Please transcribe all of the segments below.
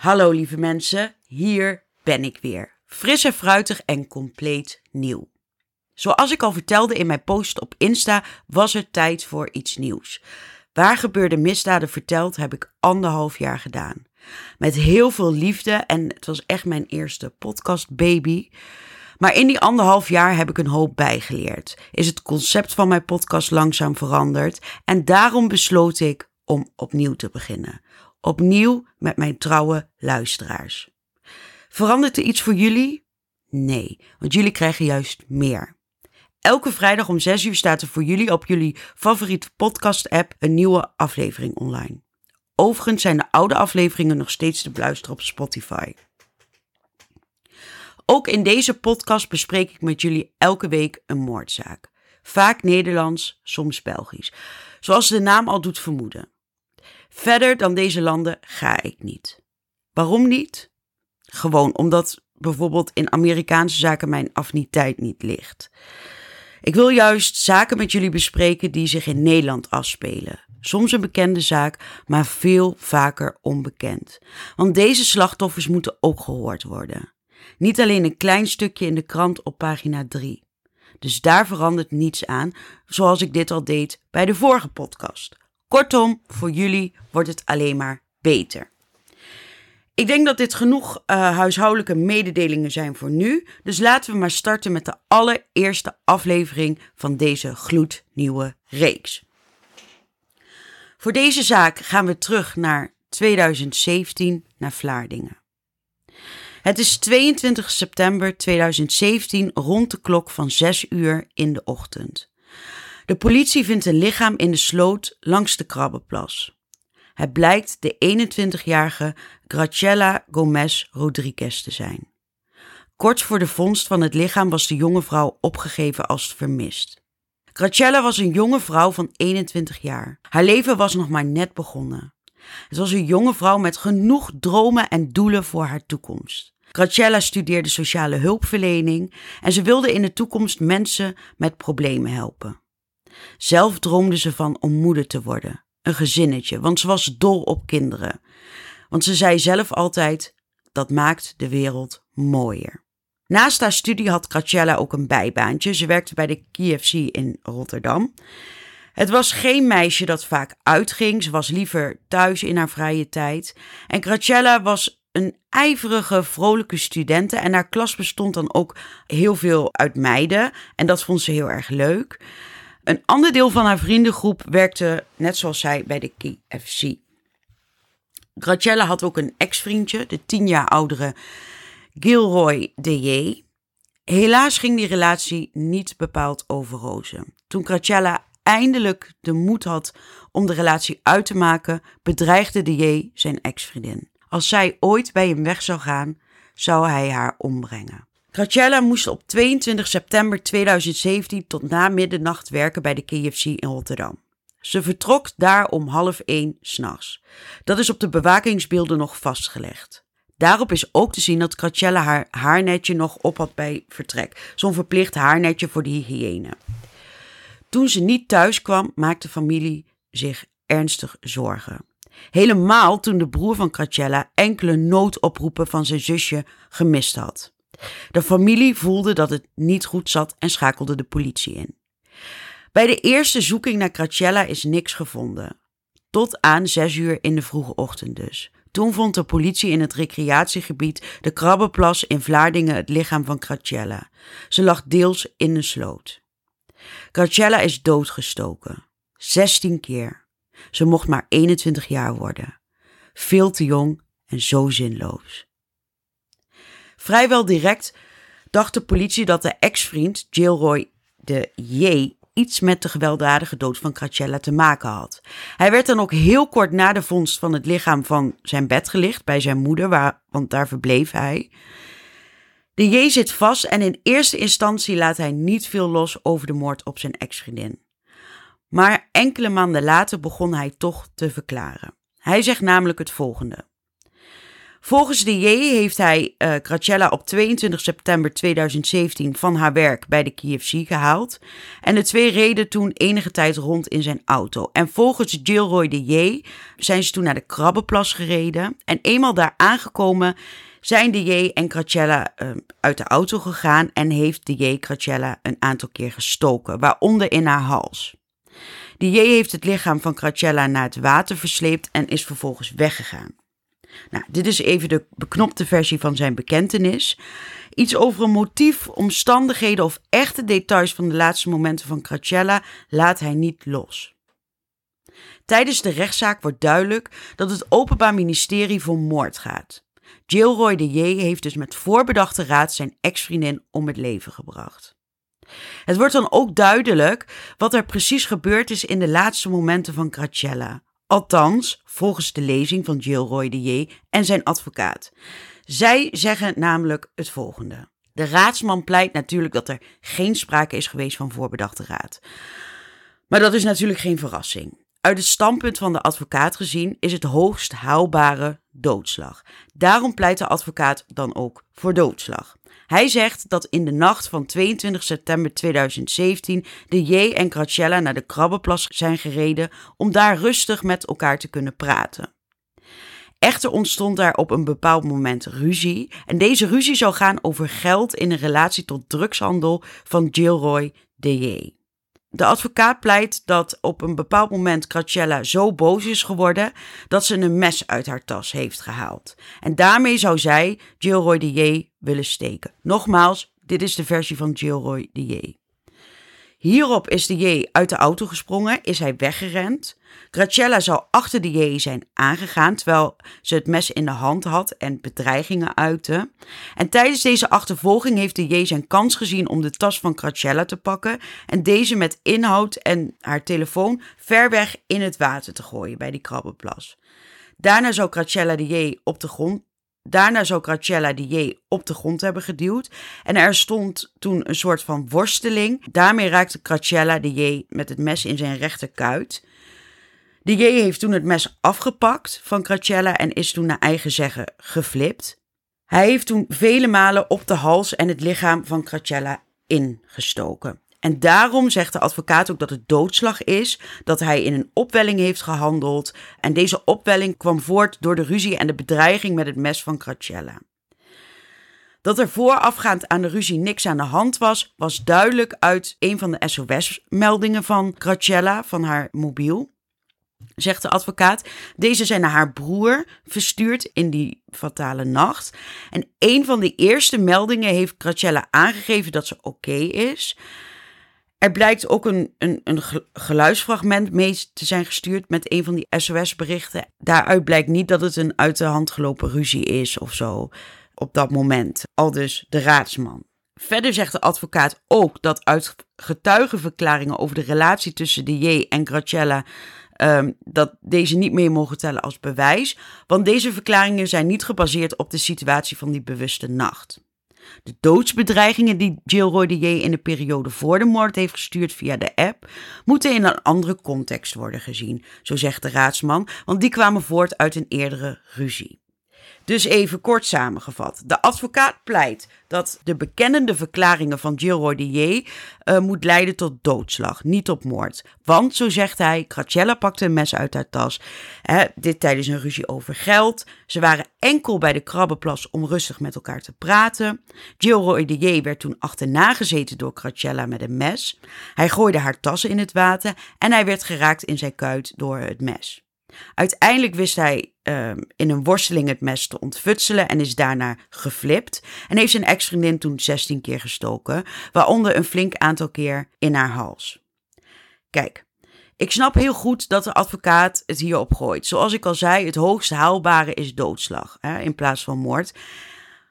Hallo lieve mensen, hier ben ik weer. Fris en fruitig en compleet nieuw. Zoals ik al vertelde in mijn post op Insta, was het tijd voor iets nieuws. Waar gebeurde misdaden verteld heb ik anderhalf jaar gedaan. Met heel veel liefde en het was echt mijn eerste podcast baby. Maar in die anderhalf jaar heb ik een hoop bijgeleerd. Is het concept van mijn podcast langzaam veranderd en daarom besloot ik om opnieuw te beginnen. Opnieuw met mijn trouwe luisteraars. Verandert er iets voor jullie? Nee, want jullie krijgen juist meer. Elke vrijdag om 6 uur staat er voor jullie op jullie favoriete podcast-app een nieuwe aflevering online. Overigens zijn de oude afleveringen nog steeds te beluisteren op Spotify. Ook in deze podcast bespreek ik met jullie elke week een moordzaak. Vaak Nederlands, soms Belgisch. Zoals de naam al doet vermoeden. Verder dan deze landen ga ik niet. Waarom niet? Gewoon omdat bijvoorbeeld in Amerikaanse zaken mijn affiniteit niet ligt. Ik wil juist zaken met jullie bespreken die zich in Nederland afspelen. Soms een bekende zaak, maar veel vaker onbekend. Want deze slachtoffers moeten ook gehoord worden. Niet alleen een klein stukje in de krant op pagina 3. Dus daar verandert niets aan, zoals ik dit al deed bij de vorige podcast. Kortom, voor jullie wordt het alleen maar beter. Ik denk dat dit genoeg uh, huishoudelijke mededelingen zijn voor nu. Dus laten we maar starten met de allereerste aflevering van deze gloednieuwe reeks. Voor deze zaak gaan we terug naar 2017 naar Vlaardingen. Het is 22 september 2017 rond de klok van 6 uur in de ochtend. De politie vindt een lichaam in de sloot langs de Krabbenplas. Het blijkt de 21-jarige Graciela Gomez Rodriguez te zijn. Kort voor de vondst van het lichaam was de jonge vrouw opgegeven als vermist. Graciela was een jonge vrouw van 21 jaar. Haar leven was nog maar net begonnen. Het was een jonge vrouw met genoeg dromen en doelen voor haar toekomst. Graciela studeerde sociale hulpverlening en ze wilde in de toekomst mensen met problemen helpen. Zelf droomde ze van om moeder te worden, een gezinnetje, want ze was dol op kinderen. Want ze zei zelf altijd: dat maakt de wereld mooier. Naast haar studie had Graciela ook een bijbaantje. Ze werkte bij de KFC in Rotterdam. Het was geen meisje dat vaak uitging. Ze was liever thuis in haar vrije tijd. En Graciela was een ijverige, vrolijke studente. En haar klas bestond dan ook heel veel uit meiden. En dat vond ze heel erg leuk. Een ander deel van haar vriendengroep werkte, net zoals zij, bij de KFC. Graciela had ook een ex-vriendje, de tien jaar oudere Gilroy de Helaas ging die relatie niet bepaald over rozen. Toen Graciela eindelijk de moed had om de relatie uit te maken, bedreigde de J zijn ex-vriendin. Als zij ooit bij hem weg zou gaan, zou hij haar ombrengen. Graciela moest op 22 september 2017 tot na middernacht werken bij de KFC in Rotterdam. Ze vertrok daar om half één s'nachts. Dat is op de bewakingsbeelden nog vastgelegd. Daarop is ook te zien dat Graciela haar haarnetje nog op had bij vertrek. Zo'n verplicht haarnetje voor de hygiëne. Toen ze niet thuis kwam, maakte familie zich ernstig zorgen. Helemaal toen de broer van Graciela enkele noodoproepen van zijn zusje gemist had. De familie voelde dat het niet goed zat en schakelde de politie in. Bij de eerste zoeking naar Graciela is niks gevonden. Tot aan zes uur in de vroege ochtend dus. Toen vond de politie in het recreatiegebied de Krabbenplas in Vlaardingen het lichaam van Graciela. Ze lag deels in een sloot. Graciela is doodgestoken. 16 keer. Ze mocht maar 21 jaar worden. Veel te jong en zo zinloos. Vrijwel direct dacht de politie dat de ex-vriend Jillroy de J iets met de gewelddadige dood van Graciela te maken had. Hij werd dan ook heel kort na de vondst van het lichaam van zijn bed gelicht bij zijn moeder, waar, want daar verbleef hij. De J zit vast en in eerste instantie laat hij niet veel los over de moord op zijn ex-vriendin. Maar enkele maanden later begon hij toch te verklaren. Hij zegt namelijk het volgende. Volgens de J heeft hij uh, op 22 september 2017 van haar werk bij de KFC gehaald. En de twee reden toen enige tijd rond in zijn auto. En volgens Gilroy de J zijn ze toen naar de Krabbenplas gereden. En eenmaal daar aangekomen zijn de J en Graciela uh, uit de auto gegaan en heeft de J een aantal keer gestoken, waaronder in haar hals. De J heeft het lichaam van Graciela naar het water versleept en is vervolgens weggegaan. Nou, dit is even de beknopte versie van zijn bekentenis. Iets over een motief, omstandigheden of echte details van de laatste momenten van Graciela laat hij niet los. Tijdens de rechtszaak wordt duidelijk dat het Openbaar Ministerie voor moord gaat. Roy de J heeft dus met voorbedachte raad zijn ex-vriendin om het leven gebracht. Het wordt dan ook duidelijk wat er precies gebeurd is in de laatste momenten van Graciela. Althans, volgens de lezing van Roy de J en zijn advocaat. Zij zeggen namelijk het volgende. De raadsman pleit natuurlijk dat er geen sprake is geweest van voorbedachte raad. Maar dat is natuurlijk geen verrassing. Uit het standpunt van de advocaat gezien is het hoogst haalbare doodslag. Daarom pleit de advocaat dan ook voor doodslag. Hij zegt dat in de nacht van 22 september 2017 de J en Graciela naar de Krabbenplas zijn gereden om daar rustig met elkaar te kunnen praten. Echter ontstond daar op een bepaald moment ruzie. En deze ruzie zou gaan over geld in een relatie tot drugshandel van Gilroy J. De advocaat pleit dat op een bepaald moment Graciela zo boos is geworden dat ze een mes uit haar tas heeft gehaald. En daarmee zou zij Gilroy de J willen steken. Nogmaals, dit is de versie van Gilroy de J. Hierop is de J uit de auto gesprongen, is hij weggerend. Graciela zou achter de J zijn aangegaan terwijl ze het mes in de hand had en bedreigingen uitte. En tijdens deze achtervolging heeft de J zijn kans gezien om de tas van Graciela te pakken en deze met inhoud en haar telefoon ver weg in het water te gooien bij die krabbenplas. Daarna zou Graciela de J op de grond Daarna zou Graciela de J op de grond hebben geduwd. En er stond toen een soort van worsteling. Daarmee raakte Graciela de J met het mes in zijn rechterkuit. De J heeft toen het mes afgepakt van Graciela en is toen naar eigen zeggen geflipt. Hij heeft toen vele malen op de hals en het lichaam van Graciela ingestoken. En daarom zegt de advocaat ook dat het doodslag is, dat hij in een opwelling heeft gehandeld. En deze opwelling kwam voort door de ruzie en de bedreiging met het mes van Graciela. Dat er voorafgaand aan de ruzie niks aan de hand was, was duidelijk uit een van de SOS-meldingen van Graciela, van haar mobiel. Zegt de advocaat. Deze zijn naar haar broer verstuurd in die fatale nacht. En een van de eerste meldingen heeft Graciela aangegeven dat ze oké is. Er blijkt ook een, een, een geluidsfragment mee te zijn gestuurd met een van die SOS-berichten. Daaruit blijkt niet dat het een uit de hand gelopen ruzie is of zo op dat moment. Al dus de raadsman. Verder zegt de advocaat ook dat uit getuigenverklaringen over de relatie tussen de J en Graciela. Um, dat deze niet meer mogen tellen als bewijs, want deze verklaringen zijn niet gebaseerd op de situatie van die bewuste nacht. De doodsbedreigingen die Jill de in de periode voor de moord heeft gestuurd via de app, moeten in een andere context worden gezien, zo zegt de raadsman, want die kwamen voort uit een eerdere ruzie. Dus even kort samengevat. De advocaat pleit dat de bekennende verklaringen van Gilroy de uh, moet leiden tot doodslag, niet tot moord. Want, zo zegt hij, Graciela pakte een mes uit haar tas. Hè, dit tijdens een ruzie over geld. Ze waren enkel bij de krabbenplas om rustig met elkaar te praten. Gilroy de werd toen achterna gezeten door Graciela met een mes. Hij gooide haar tassen in het water en hij werd geraakt in zijn kuit door het mes. Uiteindelijk wist hij uh, in een worsteling het mes te ontfutselen en is daarna geflipt. En heeft zijn ex-vriendin toen 16 keer gestoken, waaronder een flink aantal keer in haar hals. Kijk, ik snap heel goed dat de advocaat het hierop gooit. Zoals ik al zei, het hoogst haalbare is doodslag hè, in plaats van moord.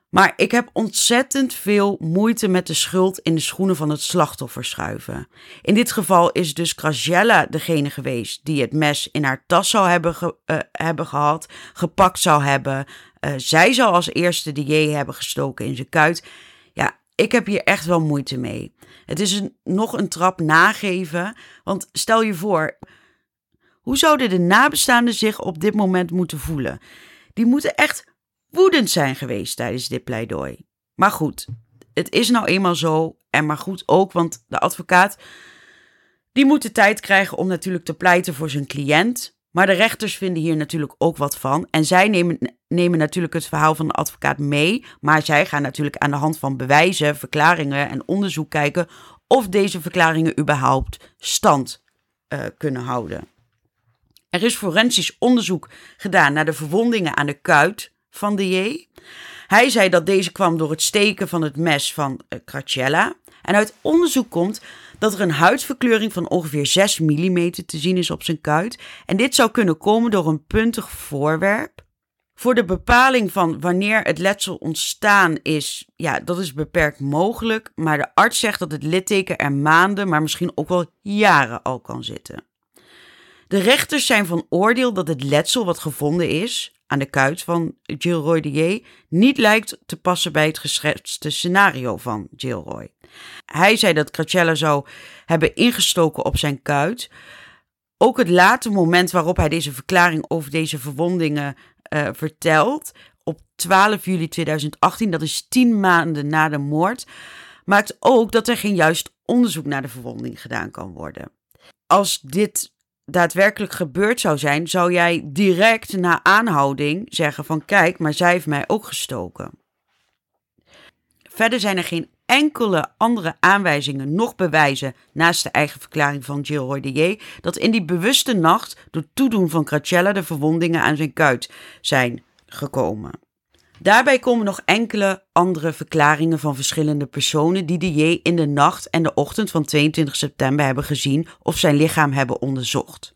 Maar ik heb ontzettend veel moeite met de schuld in de schoenen van het slachtoffer schuiven. In dit geval is dus Graciela degene geweest die het mes in haar tas zou hebben, uh, hebben gehad, gepakt zou hebben. Uh, zij zou als eerste de J hebben gestoken in zijn kuit. Ja, ik heb hier echt wel moeite mee. Het is nog een trap nageven, want stel je voor, hoe zouden de nabestaanden zich op dit moment moeten voelen? Die moeten echt woedend zijn geweest tijdens dit pleidooi. Maar goed, het is nou eenmaal zo. En maar goed ook, want de advocaat die moet de tijd krijgen om natuurlijk te pleiten voor zijn cliënt. Maar de rechters vinden hier natuurlijk ook wat van. En zij nemen, nemen natuurlijk het verhaal van de advocaat mee. Maar zij gaan natuurlijk aan de hand van bewijzen, verklaringen en onderzoek kijken of deze verklaringen überhaupt stand uh, kunnen houden. Er is forensisch onderzoek gedaan naar de verwondingen aan de kuit van de J. Hij zei dat deze kwam door het steken van het mes van uh, Cracella. En uit onderzoek komt dat er een huidverkleuring van ongeveer 6 mm te zien is op zijn kuit. En dit zou kunnen komen door een puntig voorwerp. Voor de bepaling van wanneer het letsel ontstaan is, ja, dat is beperkt mogelijk. Maar de arts zegt dat het litteken er maanden, maar misschien ook wel jaren al kan zitten. De rechters zijn van oordeel dat het letsel wat gevonden is aan de kuit van Gilroy de J niet lijkt te passen bij het geschetste scenario van Gilroy. Hij zei dat Cracella zou hebben ingestoken op zijn kuit. Ook het late moment waarop hij deze verklaring over deze verwondingen uh, vertelt, op 12 juli 2018, dat is tien maanden na de moord, maakt ook dat er geen juist onderzoek naar de verwonding gedaan kan worden. Als dit daadwerkelijk gebeurd zou zijn, zou jij direct na aanhouding zeggen van kijk, maar zij heeft mij ook gestoken. Verder zijn er geen enkele andere aanwijzingen nog bewijzen naast de eigen verklaring van Gilroy de J. dat in die bewuste nacht door toedoen van Cracella de verwondingen aan zijn kuit zijn gekomen. Daarbij komen nog enkele andere verklaringen van verschillende personen die de J in de nacht en de ochtend van 22 september hebben gezien of zijn lichaam hebben onderzocht.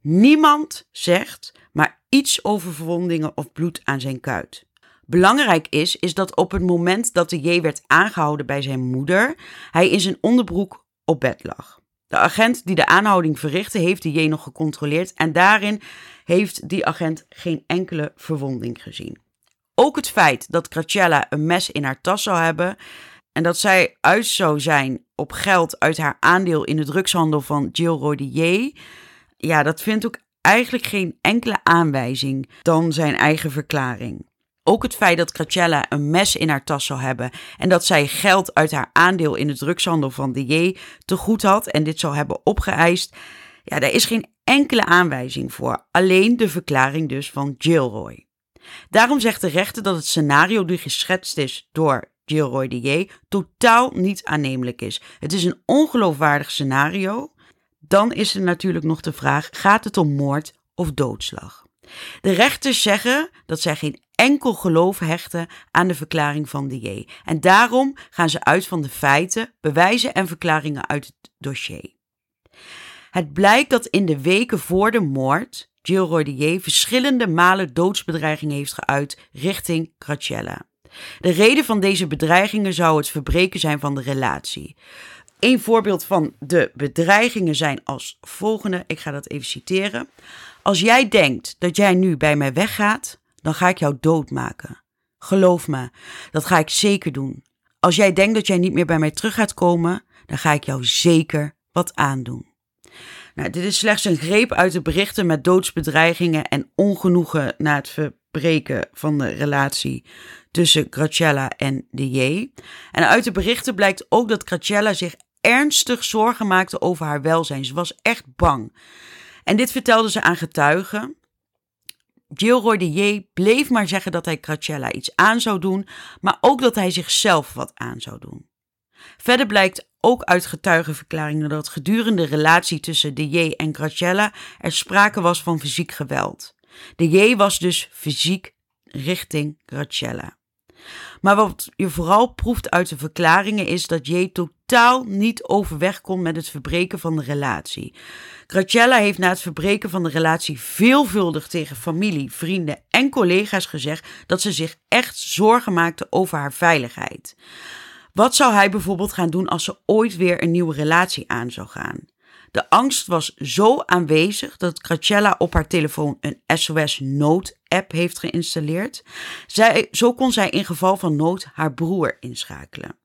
Niemand zegt maar iets over verwondingen of bloed aan zijn kuit. Belangrijk is, is dat op het moment dat de J werd aangehouden bij zijn moeder, hij in zijn onderbroek op bed lag. De agent die de aanhouding verrichtte, heeft de J nog gecontroleerd en daarin heeft die agent geen enkele verwonding gezien. Ook het feit dat Cracella een mes in haar tas zou hebben en dat zij uit zou zijn op geld uit haar aandeel in de drugshandel van Jill Rodier, ja, dat vindt ook eigenlijk geen enkele aanwijzing dan zijn eigen verklaring. Ook het feit dat Cracella een mes in haar tas zou hebben en dat zij geld uit haar aandeel in de drugshandel van de J te goed had en dit zou hebben opgeëist, ja, daar is geen enkele aanwijzing voor. Alleen de verklaring dus van Gilroy. Daarom zegt de rechter dat het scenario die geschetst is door Gilroy J totaal niet aannemelijk is. Het is een ongeloofwaardig scenario. Dan is er natuurlijk nog de vraag: gaat het om moord of doodslag? De rechters zeggen dat zij geen enkel geloof hechten aan de verklaring van de J. En daarom gaan ze uit van de feiten, bewijzen en verklaringen uit het dossier. Het blijkt dat in de weken voor de moord Jill Rodier verschillende malen doodsbedreigingen heeft geuit richting Cracella. De reden van deze bedreigingen zou het verbreken zijn van de relatie. Een voorbeeld van de bedreigingen zijn als volgende. Ik ga dat even citeren. Als jij denkt dat jij nu bij mij weggaat, dan ga ik jou doodmaken. Geloof me, dat ga ik zeker doen. Als jij denkt dat jij niet meer bij mij terug gaat komen, dan ga ik jou zeker wat aandoen. Nou, dit is slechts een greep uit de berichten met doodsbedreigingen en ongenoegen na het verbreken van de relatie tussen Gracella en de J. En uit de berichten blijkt ook dat Gracella zich ernstig zorgen maakte over haar welzijn. Ze was echt bang. En dit vertelde ze aan getuigen. Gilroy de J bleef maar zeggen dat hij Gracella iets aan zou doen, maar ook dat hij zichzelf wat aan zou doen. Verder blijkt ook uit getuigenverklaringen dat gedurende de relatie tussen de J en Gracella er sprake was van fysiek geweld. De J was dus fysiek richting Gracella. Maar wat je vooral proeft uit de verklaringen is dat J totaal niet overweg kon met het verbreken van de relatie. Gracella heeft na het verbreken van de relatie veelvuldig tegen familie, vrienden en collega's gezegd dat ze zich echt zorgen maakte over haar veiligheid. Wat zou hij bijvoorbeeld gaan doen als ze ooit weer een nieuwe relatie aan zou gaan? De angst was zo aanwezig dat Cracella op haar telefoon een SOS-nood-app heeft geïnstalleerd. Zij, zo kon zij in geval van nood haar broer inschakelen.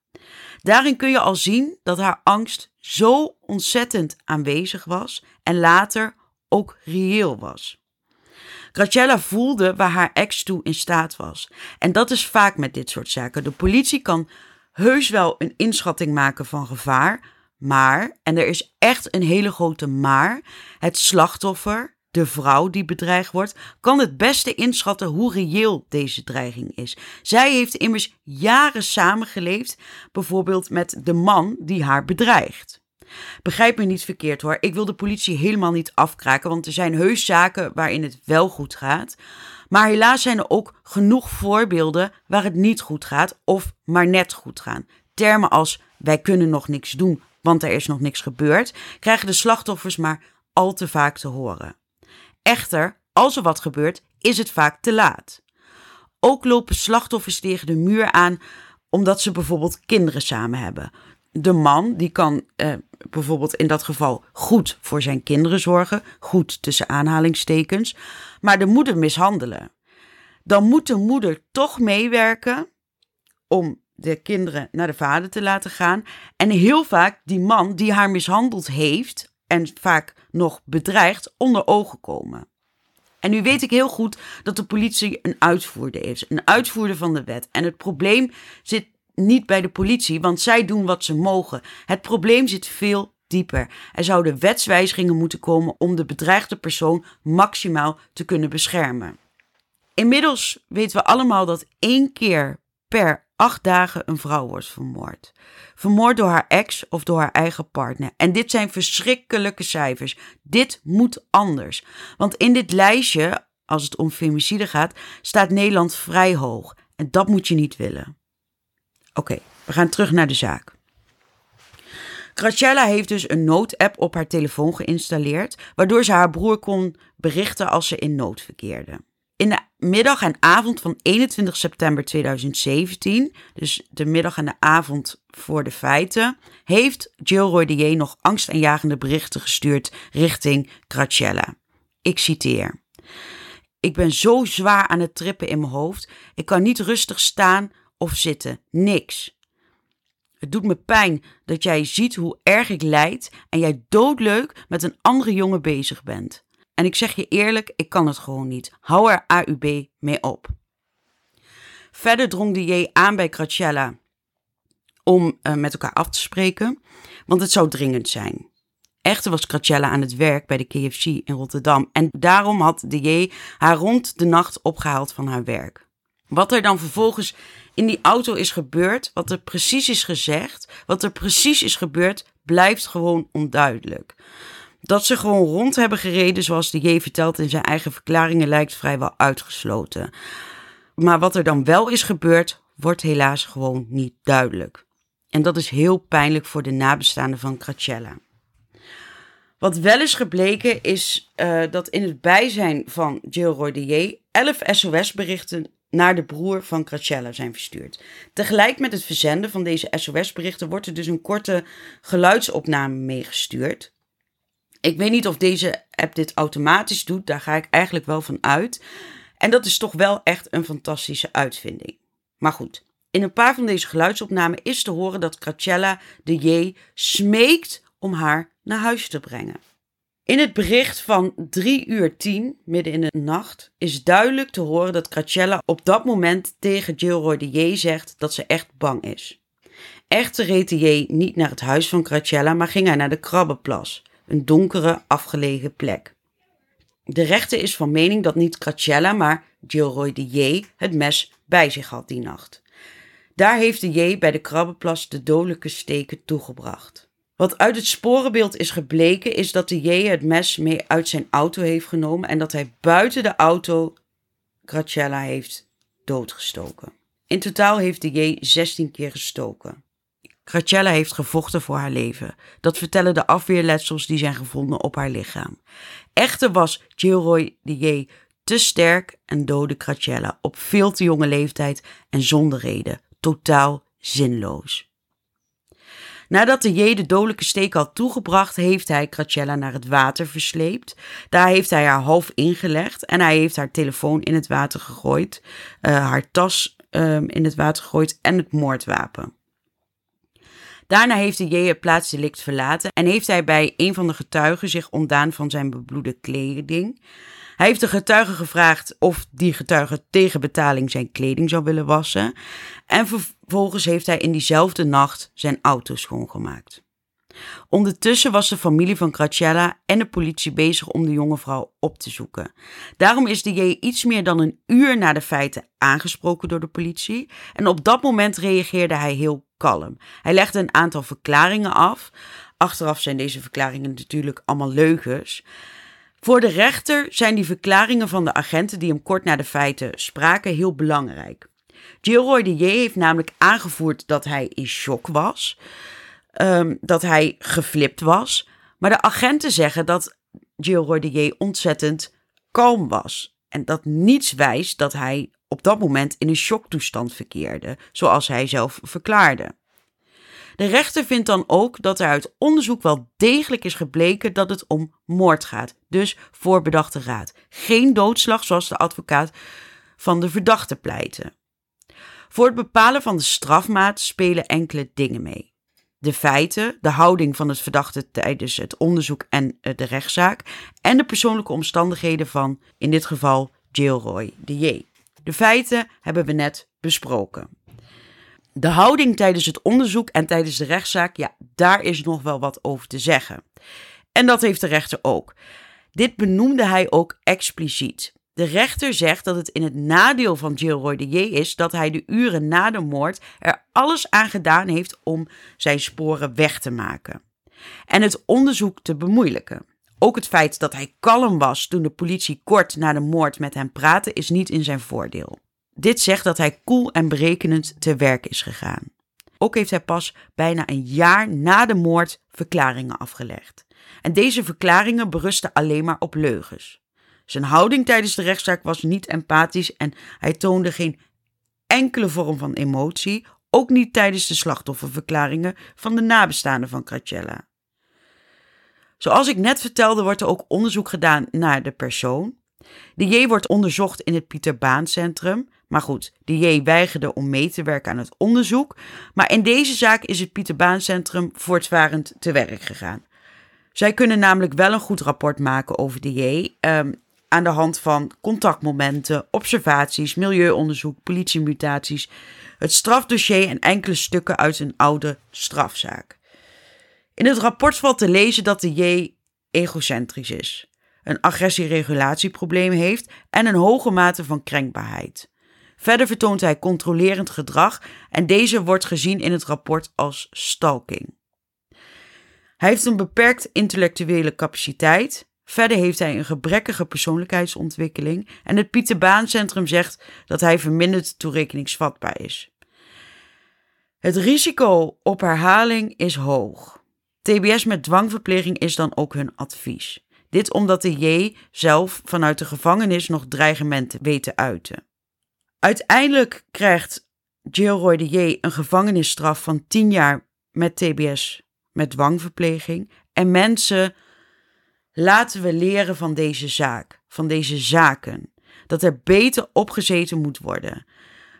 Daarin kun je al zien dat haar angst zo ontzettend aanwezig was en later ook reëel was. Graciela voelde waar haar ex toe in staat was. En dat is vaak met dit soort zaken. De politie kan heus wel een inschatting maken van gevaar, maar, en er is echt een hele grote maar, het slachtoffer, de vrouw die bedreigd wordt, kan het beste inschatten hoe reëel deze dreiging is. Zij heeft immers jaren samengeleefd, bijvoorbeeld met de man die haar bedreigt. Begrijp me niet verkeerd hoor. Ik wil de politie helemaal niet afkraken, want er zijn heus zaken waarin het wel goed gaat. Maar helaas zijn er ook genoeg voorbeelden waar het niet goed gaat of maar net goed gaan. Termen als wij kunnen nog niks doen, want er is nog niks gebeurd, krijgen de slachtoffers maar al te vaak te horen. Echter, als er wat gebeurt, is het vaak te laat. Ook lopen slachtoffers tegen de muur aan omdat ze bijvoorbeeld kinderen samen hebben de man die kan eh, bijvoorbeeld in dat geval goed voor zijn kinderen zorgen, goed tussen aanhalingstekens, maar de moeder mishandelen. Dan moet de moeder toch meewerken om de kinderen naar de vader te laten gaan. En heel vaak die man die haar mishandeld heeft en vaak nog bedreigt, onder ogen komen. En nu weet ik heel goed dat de politie een uitvoerder is, een uitvoerder van de wet. En het probleem zit niet bij de politie, want zij doen wat ze mogen. Het probleem zit veel dieper. Er zouden wetswijzigingen moeten komen om de bedreigde persoon maximaal te kunnen beschermen. Inmiddels weten we allemaal dat één keer per acht dagen een vrouw wordt vermoord. Vermoord door haar ex of door haar eigen partner. En dit zijn verschrikkelijke cijfers. Dit moet anders. Want in dit lijstje, als het om femicide gaat, staat Nederland vrij hoog. En dat moet je niet willen. Oké, we gaan terug naar de zaak. Graciela heeft dus een noodapp op haar telefoon geïnstalleerd, waardoor ze haar broer kon berichten als ze in nood verkeerde. In de middag en avond van 21 september 2017, dus de middag en de avond voor de feiten, heeft Jill Roydier nog angstaanjagende berichten gestuurd richting Graciela. Ik citeer. Ik ben zo zwaar aan het trippen in mijn hoofd. Ik kan niet rustig staan of zitten. Niks. Het doet me pijn dat jij ziet hoe erg ik lijd en jij doodleuk met een andere jongen bezig bent. En ik zeg je eerlijk, ik kan het gewoon niet. Hou er AUB mee op. Verder drong de J aan bij Graciela om uh, met elkaar af te spreken, want het zou dringend zijn. Echter was Graciela aan het werk bij de KFC in Rotterdam en daarom had de haar rond de nacht opgehaald van haar werk. Wat er dan vervolgens in die auto is gebeurd, wat er precies is gezegd, wat er precies is gebeurd, blijft gewoon onduidelijk. Dat ze gewoon rond hebben gereden, zoals de J vertelt in zijn eigen verklaringen, lijkt vrijwel uitgesloten. Maar wat er dan wel is gebeurd, wordt helaas gewoon niet duidelijk. En dat is heel pijnlijk voor de nabestaanden van Cracella. Wat wel is gebleken is uh, dat in het bijzijn van Jill Roy de J 11 SOS-berichten naar de broer van Cracella zijn verstuurd. Tegelijk met het verzenden van deze SOS-berichten wordt er dus een korte geluidsopname meegestuurd. Ik weet niet of deze app dit automatisch doet, daar ga ik eigenlijk wel van uit. En dat is toch wel echt een fantastische uitvinding. Maar goed, in een paar van deze geluidsopnamen is te horen dat Cracella de J smeekt om haar naar huis te brengen. In het bericht van 3 uur 10, midden in de nacht, is duidelijk te horen dat Cracella op dat moment tegen Gilroy de J zegt dat ze echt bang is. Echter reed de J niet naar het huis van Cracella, maar ging hij naar de Krabbenplas, een donkere, afgelegen plek. De rechter is van mening dat niet Cracella, maar Gilroy de J het mes bij zich had die nacht. Daar heeft de J bij de Krabbenplas de dodelijke steken toegebracht. Wat uit het sporenbeeld is gebleken, is dat de J het mes mee uit zijn auto heeft genomen en dat hij buiten de auto Graciela heeft doodgestoken. In totaal heeft de J 16 keer gestoken. Graciela heeft gevochten voor haar leven. Dat vertellen de afweerletsels die zijn gevonden op haar lichaam. Echter was Gilroy de J te sterk en doodde Graciela op veel te jonge leeftijd en zonder reden. Totaal zinloos. Nadat de J de dodelijke steek had toegebracht, heeft hij Cracella naar het water versleept. Daar heeft hij haar half ingelegd en hij heeft haar telefoon in het water gegooid, uh, haar tas um, in het water gegooid en het moordwapen. Daarna heeft de J het plaatsdelict verlaten en heeft hij bij een van de getuigen zich ontdaan van zijn bebloede kleding. Hij heeft de getuige gevraagd of die getuige tegen betaling zijn kleding zou willen wassen. En vervolgens heeft hij in diezelfde nacht zijn auto schoongemaakt. Ondertussen was de familie van Graciella en de politie bezig om de jonge vrouw op te zoeken. Daarom is de J iets meer dan een uur na de feiten aangesproken door de politie. En op dat moment reageerde hij heel kalm. Hij legde een aantal verklaringen af. Achteraf zijn deze verklaringen natuurlijk allemaal leugens. Voor de rechter zijn die verklaringen van de agenten die hem kort na de feiten spraken heel belangrijk. Gilroy de heeft namelijk aangevoerd dat hij in shock was, um, dat hij geflipt was. Maar de agenten zeggen dat Gilroy de ontzettend kalm was. En dat niets wijst dat hij op dat moment in een shocktoestand verkeerde, zoals hij zelf verklaarde. De rechter vindt dan ook dat er uit onderzoek wel degelijk is gebleken dat het om moord gaat, dus voorbedachte raad. Geen doodslag zoals de advocaat van de verdachte pleitte. Voor het bepalen van de strafmaat spelen enkele dingen mee. De feiten, de houding van het verdachte tijdens het onderzoek en eh, de rechtszaak en de persoonlijke omstandigheden van, in dit geval, Jailroy de J. De feiten hebben we net besproken. De houding tijdens het onderzoek en tijdens de rechtszaak, ja, daar is nog wel wat over te zeggen. En dat heeft de rechter ook. Dit benoemde hij ook expliciet. De rechter zegt dat het in het nadeel van Gilroy de J is dat hij de uren na de moord er alles aan gedaan heeft om zijn sporen weg te maken en het onderzoek te bemoeilijken. Ook het feit dat hij kalm was toen de politie kort na de moord met hem praatte is niet in zijn voordeel. Dit zegt dat hij koel en berekenend te werk is gegaan. Ook heeft hij pas bijna een jaar na de moord verklaringen afgelegd. En deze verklaringen berusten alleen maar op leugens. Zijn houding tijdens de rechtszaak was niet empathisch en hij toonde geen enkele vorm van emotie, ook niet tijdens de slachtofferverklaringen van de nabestaanden van Cracella. Zoals ik net vertelde, wordt er ook onderzoek gedaan naar de persoon. De J wordt onderzocht in het Pieter Baan Centrum. Maar goed, de J weigerde om mee te werken aan het onderzoek. Maar in deze zaak is het Pieter Baan Centrum voortvarend te werk gegaan. Zij kunnen namelijk wel een goed rapport maken over de J. Um, aan de hand van contactmomenten, observaties, milieuonderzoek, politiemutaties, het strafdossier en enkele stukken uit een oude strafzaak. In het rapport valt te lezen dat de J egocentrisch is, een agressieregulatieprobleem heeft en een hoge mate van krenkbaarheid. Verder vertoont hij controlerend gedrag en deze wordt gezien in het rapport als stalking. Hij heeft een beperkt intellectuele capaciteit. Verder heeft hij een gebrekkige persoonlijkheidsontwikkeling en het Pieter Baan Centrum zegt dat hij verminderd toerekeningsvatbaar is. Het risico op herhaling is hoog. TBS met dwangverpleging is dan ook hun advies. Dit omdat de J zelf vanuit de gevangenis nog dreigementen weet te uiten. Uiteindelijk krijgt Gilroy de J een gevangenisstraf van 10 jaar met TBS met dwangverpleging. En mensen, laten we leren van deze zaak, van deze zaken. Dat er beter opgezeten moet worden.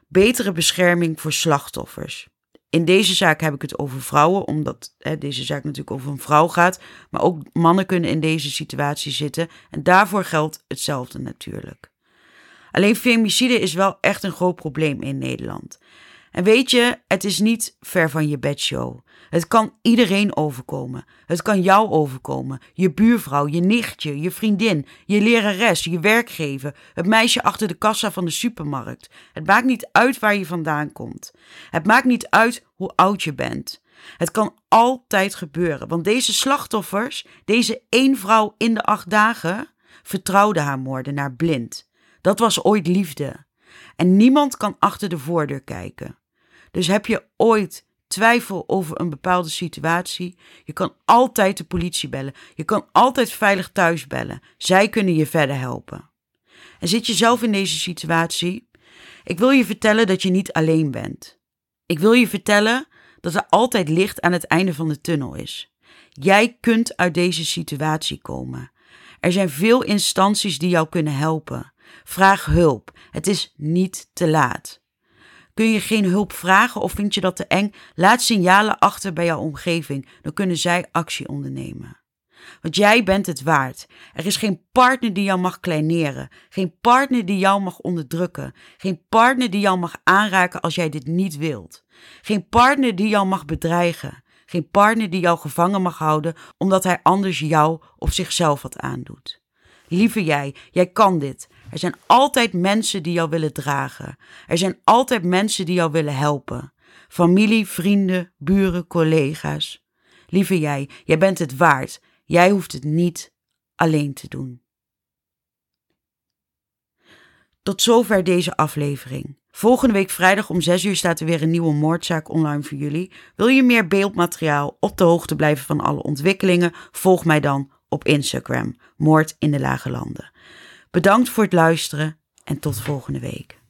Betere bescherming voor slachtoffers. In deze zaak heb ik het over vrouwen, omdat hè, deze zaak natuurlijk over een vrouw gaat. Maar ook mannen kunnen in deze situatie zitten. En daarvoor geldt hetzelfde natuurlijk. Alleen femicide is wel echt een groot probleem in Nederland. En weet je, het is niet ver van je bedshow. Het kan iedereen overkomen. Het kan jou overkomen. Je buurvrouw, je nichtje, je vriendin, je lerares, je werkgever, het meisje achter de kassa van de supermarkt. Het maakt niet uit waar je vandaan komt. Het maakt niet uit hoe oud je bent. Het kan altijd gebeuren, want deze slachtoffers, deze één vrouw in de acht dagen, vertrouwde haar moordenaar blind. Dat was ooit liefde. En niemand kan achter de voordeur kijken. Dus heb je ooit twijfel over een bepaalde situatie, je kan altijd de politie bellen. Je kan altijd veilig thuis bellen. Zij kunnen je verder helpen. En zit je zelf in deze situatie? Ik wil je vertellen dat je niet alleen bent. Ik wil je vertellen dat er altijd licht aan het einde van de tunnel is. Jij kunt uit deze situatie komen. Er zijn veel instanties die jou kunnen helpen. Vraag hulp. Het is niet te laat. Kun je geen hulp vragen of vind je dat te eng? Laat signalen achter bij jouw omgeving, dan kunnen zij actie ondernemen. Want jij bent het waard. Er is geen partner die jou mag kleineren. Geen partner die jou mag onderdrukken. Geen partner die jou mag aanraken als jij dit niet wilt. Geen partner die jou mag bedreigen. Geen partner die jou gevangen mag houden omdat hij anders jou of zichzelf wat aandoet. Lieve jij, jij kan dit. Er zijn altijd mensen die jou willen dragen. Er zijn altijd mensen die jou willen helpen. Familie, vrienden, buren, collega's. Lieve jij, jij bent het waard. Jij hoeft het niet alleen te doen. Tot zover deze aflevering. Volgende week vrijdag om 6 uur staat er weer een nieuwe moordzaak online voor jullie. Wil je meer beeldmateriaal op de hoogte blijven van alle ontwikkelingen? Volg mij dan op Instagram, Moord in de Lage Landen. Bedankt voor het luisteren en tot volgende week.